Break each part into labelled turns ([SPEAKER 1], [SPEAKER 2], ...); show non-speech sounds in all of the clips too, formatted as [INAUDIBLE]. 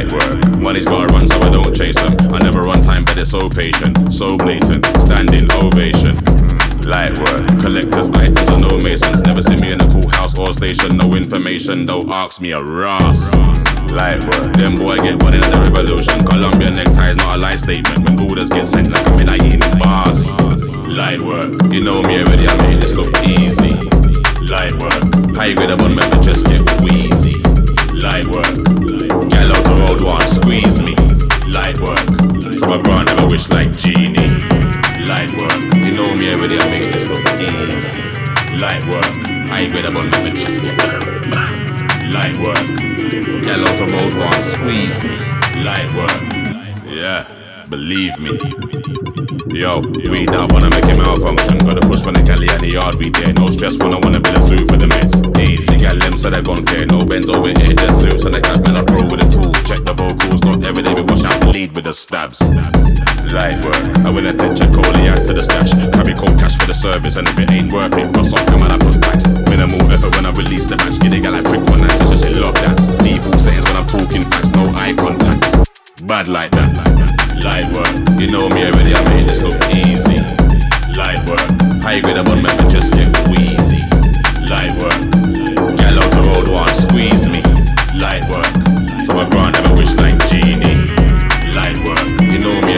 [SPEAKER 1] Light work. Money's gotta run, so I don't chase them. I never run time, but it's so patient, so blatant. Standing ovation. Light work. Collectors, items, or no masons. Never see me in a cool house or station. No information, don't ask me a Ross. Light work. Them boy get body in the revolution. Columbia neckties, not a lie statement. When orders get sent like I'm in a boss. Light work. You know me already, I made this look easy. Light work. High grade up on me, just get wheezy. Light work. The road one squeeze me. Light work. So my bro never wish like genie. Light work. You know me already, I made this look easy. Light work. Grade up on me, just [LAUGHS] get light work. Gal out the road one squeeze me. Light work. Yeah, believe me. Yo, we not wanna make it malfunction. Gotta push from the Cali and the yard we there. No stress when I wanna build a zoo for the meds. Easy got limbs so they gon' care. No bends over here, just suits and the cat man I pro with the tools. Check the vocals, got every day we wash out the lead with the stabs. Light work. I will attend check all the act to the stash. Carry cold cash for the service, and if it ain't worth it, bust up, come on, I plus tax. Minimal effort when I release the match. Get a gal like quick one night, just so she love that. Default settings when I'm talking facts, no eye contact. Bad like that. Light work. You know me already, I made this look easy. Light work. High grade up on me, just get wheezy. Light work. Gal out the road one squeeze me. Light work. So my bro never wish like genie. Light work. You know me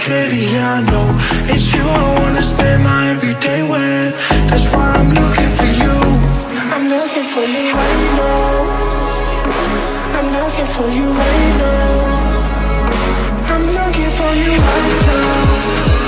[SPEAKER 1] clearly I
[SPEAKER 2] know. It's you I wanna spend my everyday with. That's why I'm looking for you. I'm looking for you right now. I'm looking for you right now. I'm looking for you right now.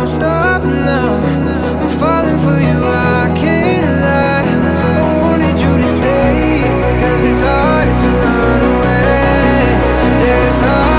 [SPEAKER 3] won't stop now. I'm falling for you, I can't lie. I wanted you to stay, cause it's hard to run away. It's hard.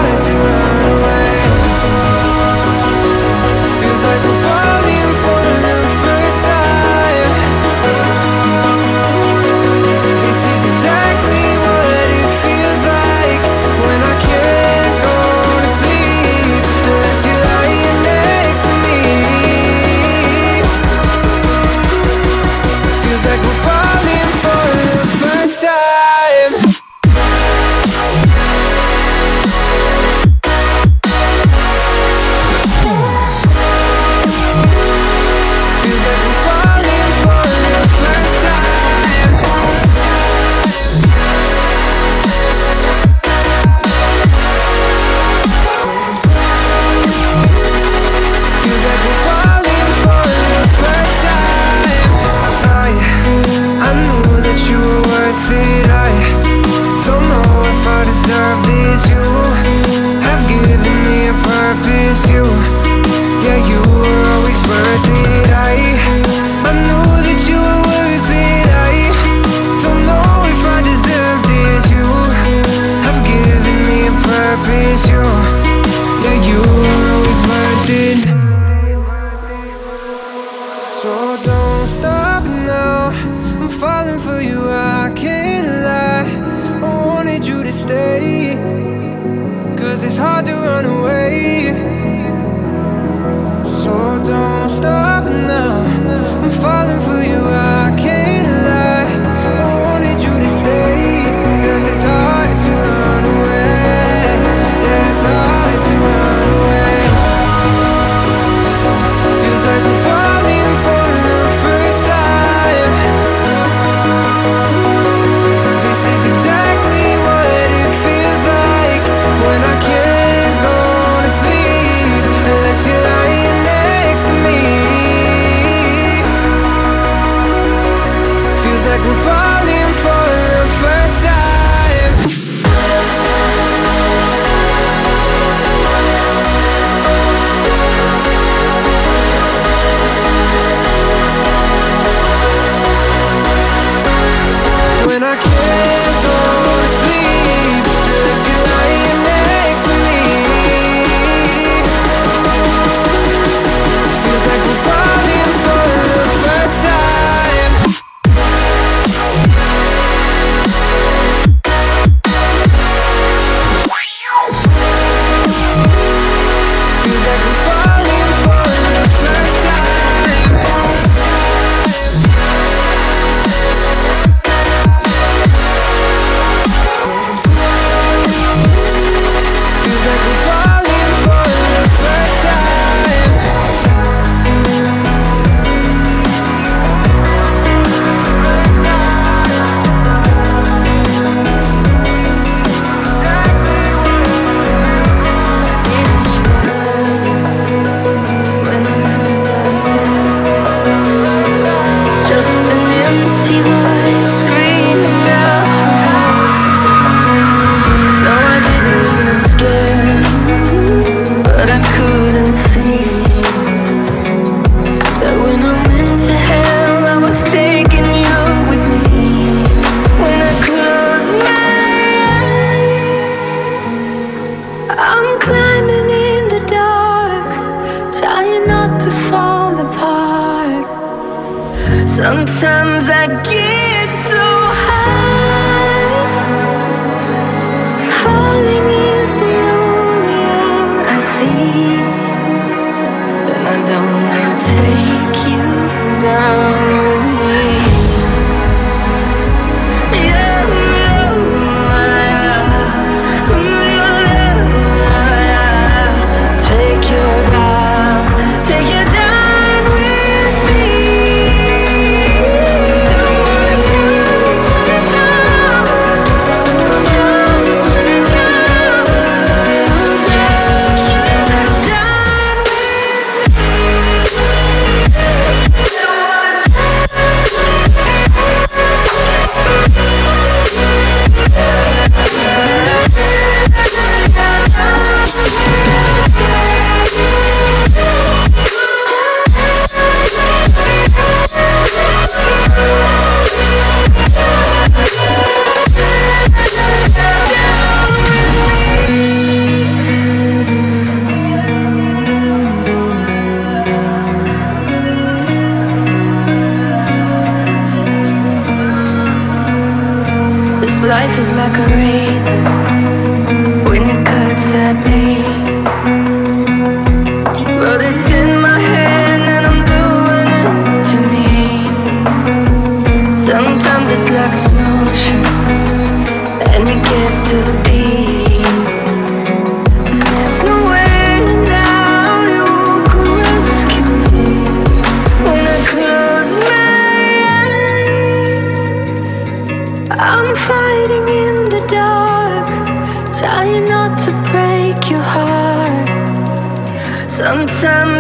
[SPEAKER 4] Sometimes it's like an ocean, and it gets too deep. And there's no way now you can rescue me. When I close my eyes, I'm fighting in the dark, trying not to break your heart. Sometimes.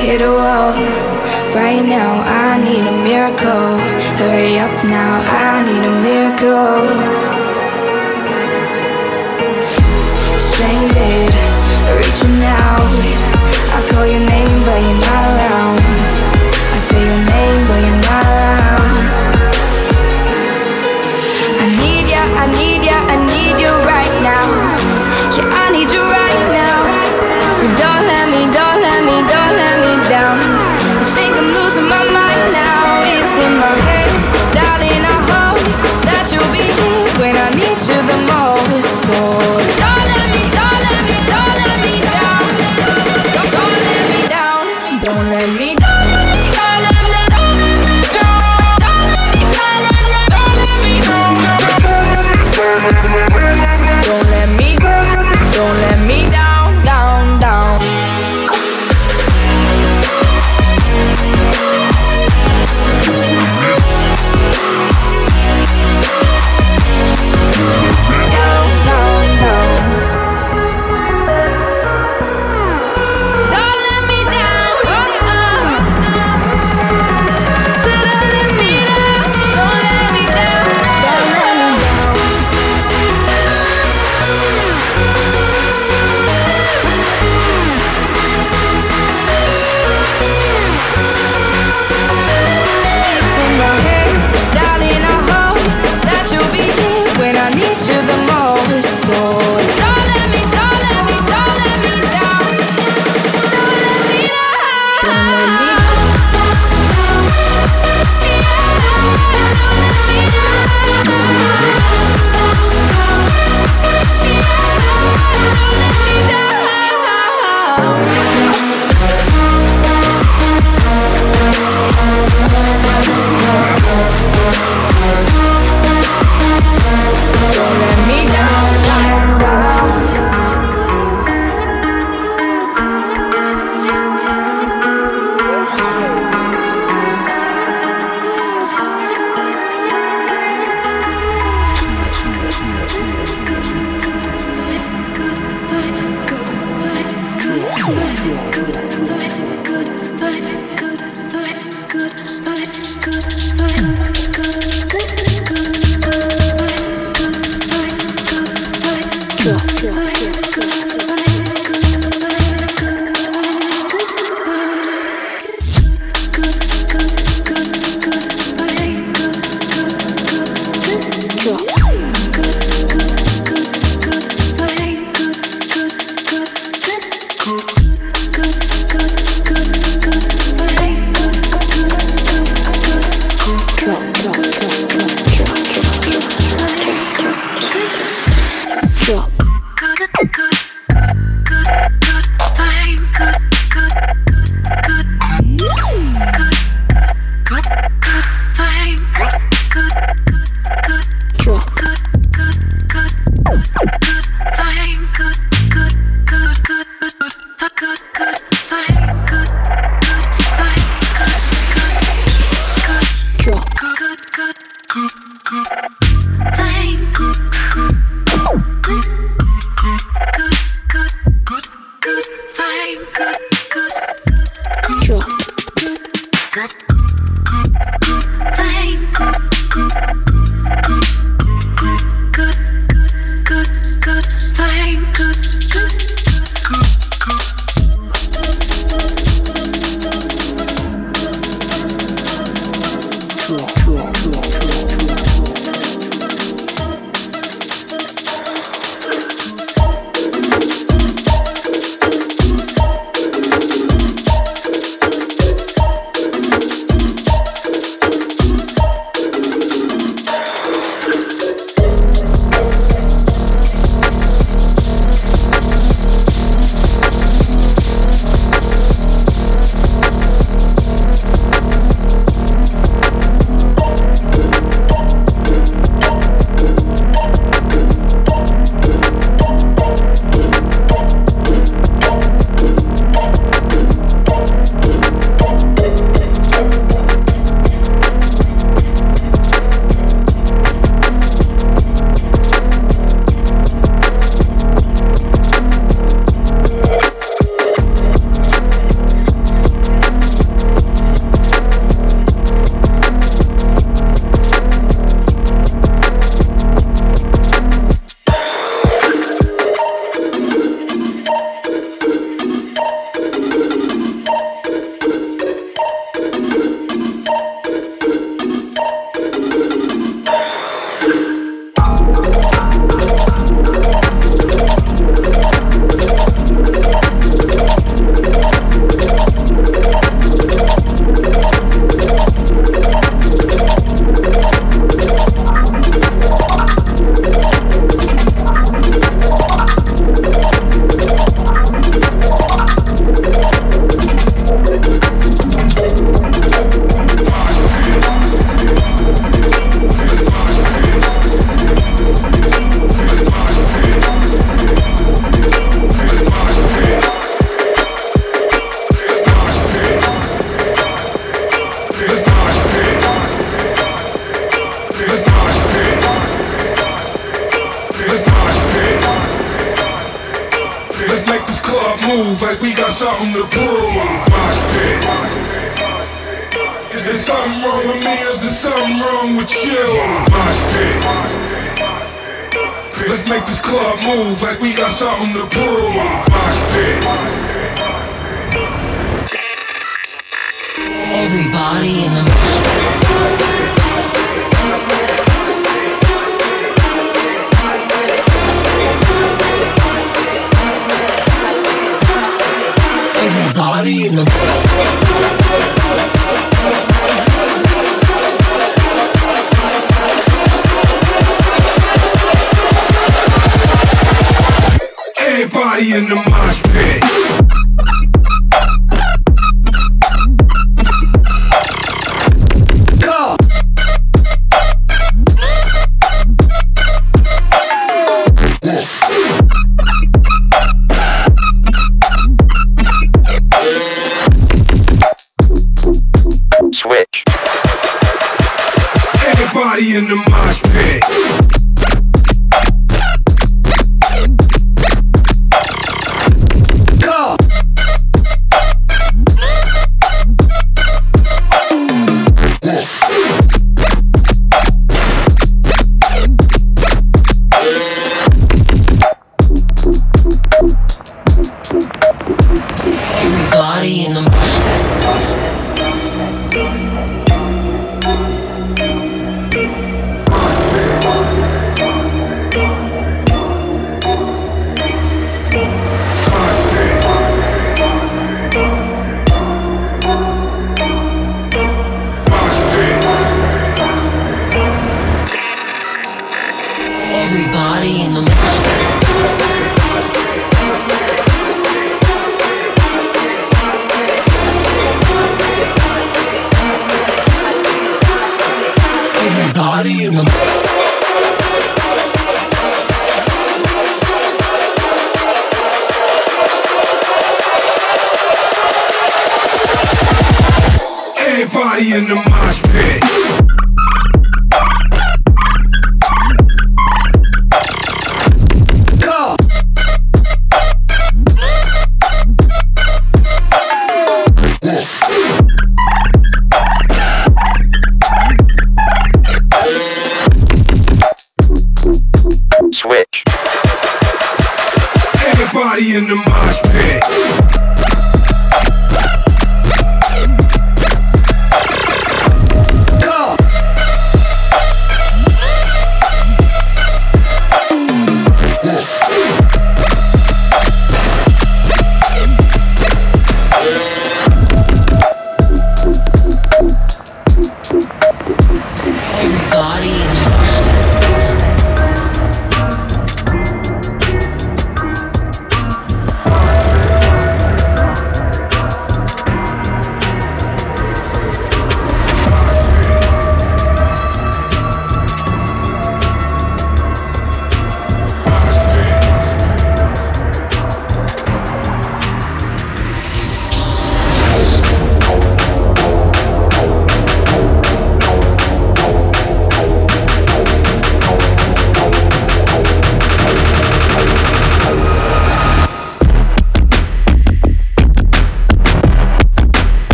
[SPEAKER 5] Hit a wall. Right now, I need a miracle. Hurry up now, I need a miracle. Stranded, reaching out. I call your name, but you're not around. I say your name, but you're not around. I need ya, I need ya, I need you right now. Yeah, I need you right now. So don't let me, don't let me, don't let me down. I think I'm losing my mind now. It's in my head, darling. I hope that you'll be here when I need you the most. Drop.
[SPEAKER 6] Good.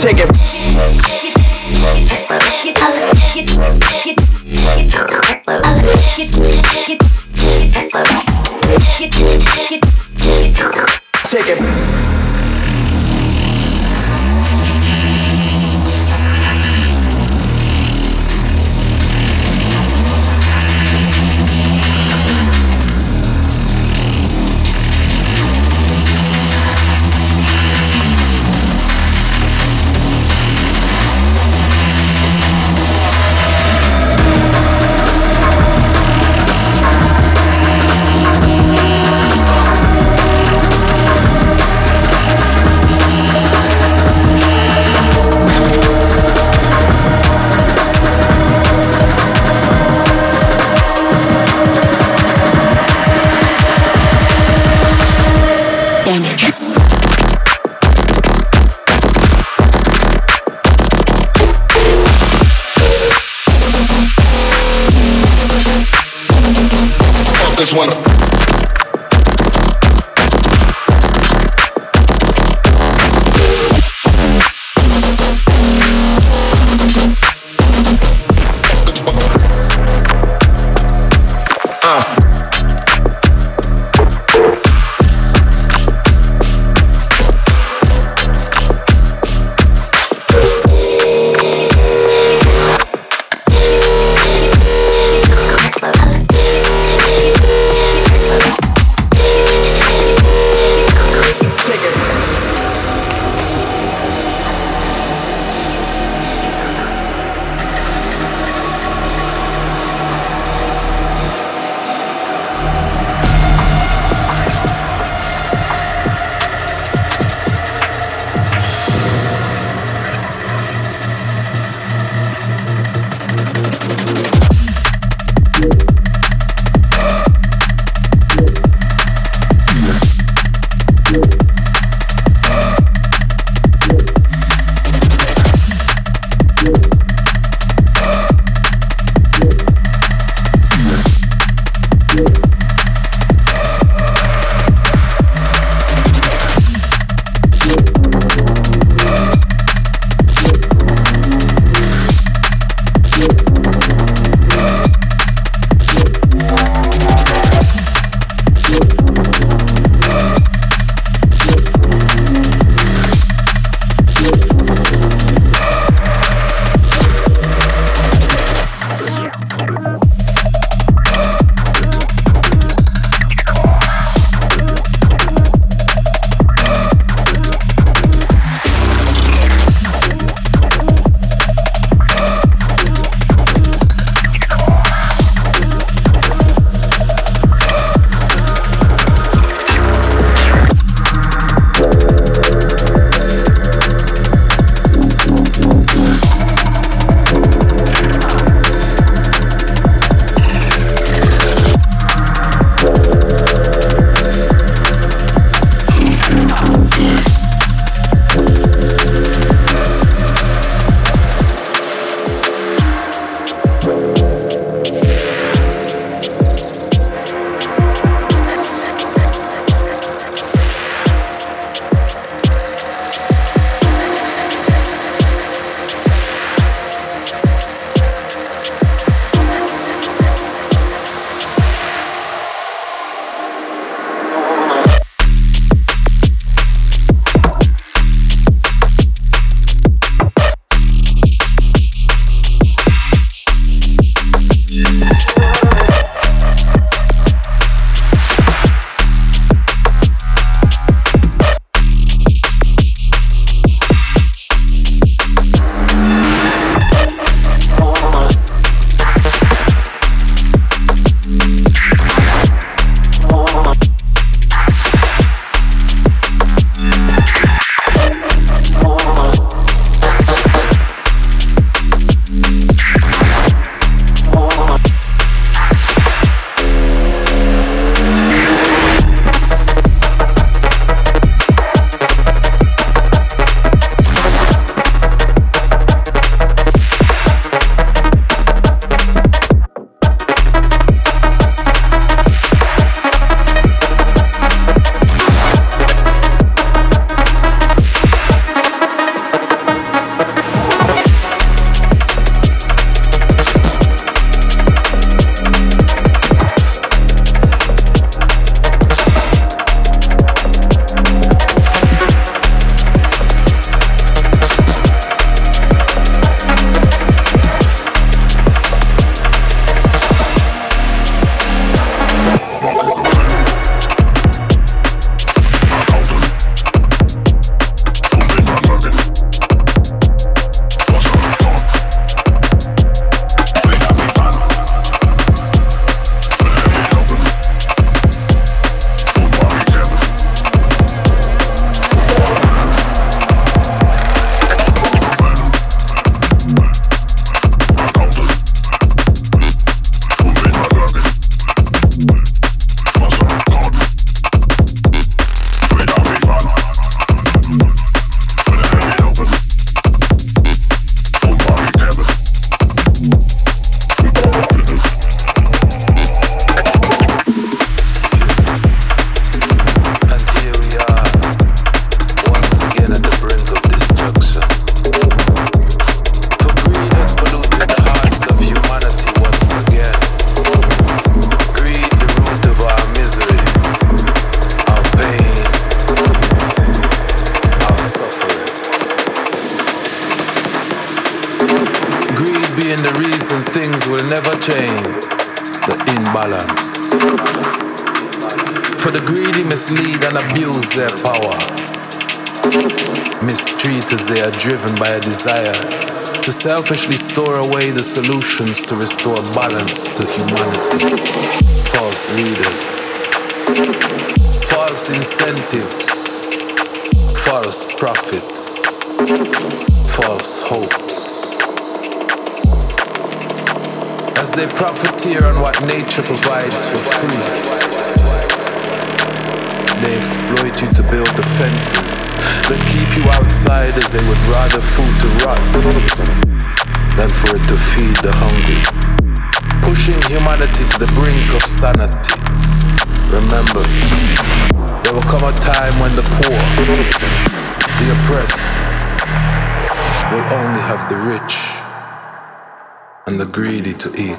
[SPEAKER 7] Take
[SPEAKER 8] desire to selfishly store away the solutions to restore balance to humanity. False leaders, false incentives, false profits, false hopes. As they profiteer on what nature provides for free, they exploit you to build defenses that keep you outside as they would rather food to rot than for it to feed the hungry. Pushing humanity to the brink of sanity. Remember, there will come a time when the poor, the oppressed, will only have the rich and the greedy to eat.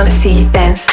[SPEAKER 9] wanna see you dance.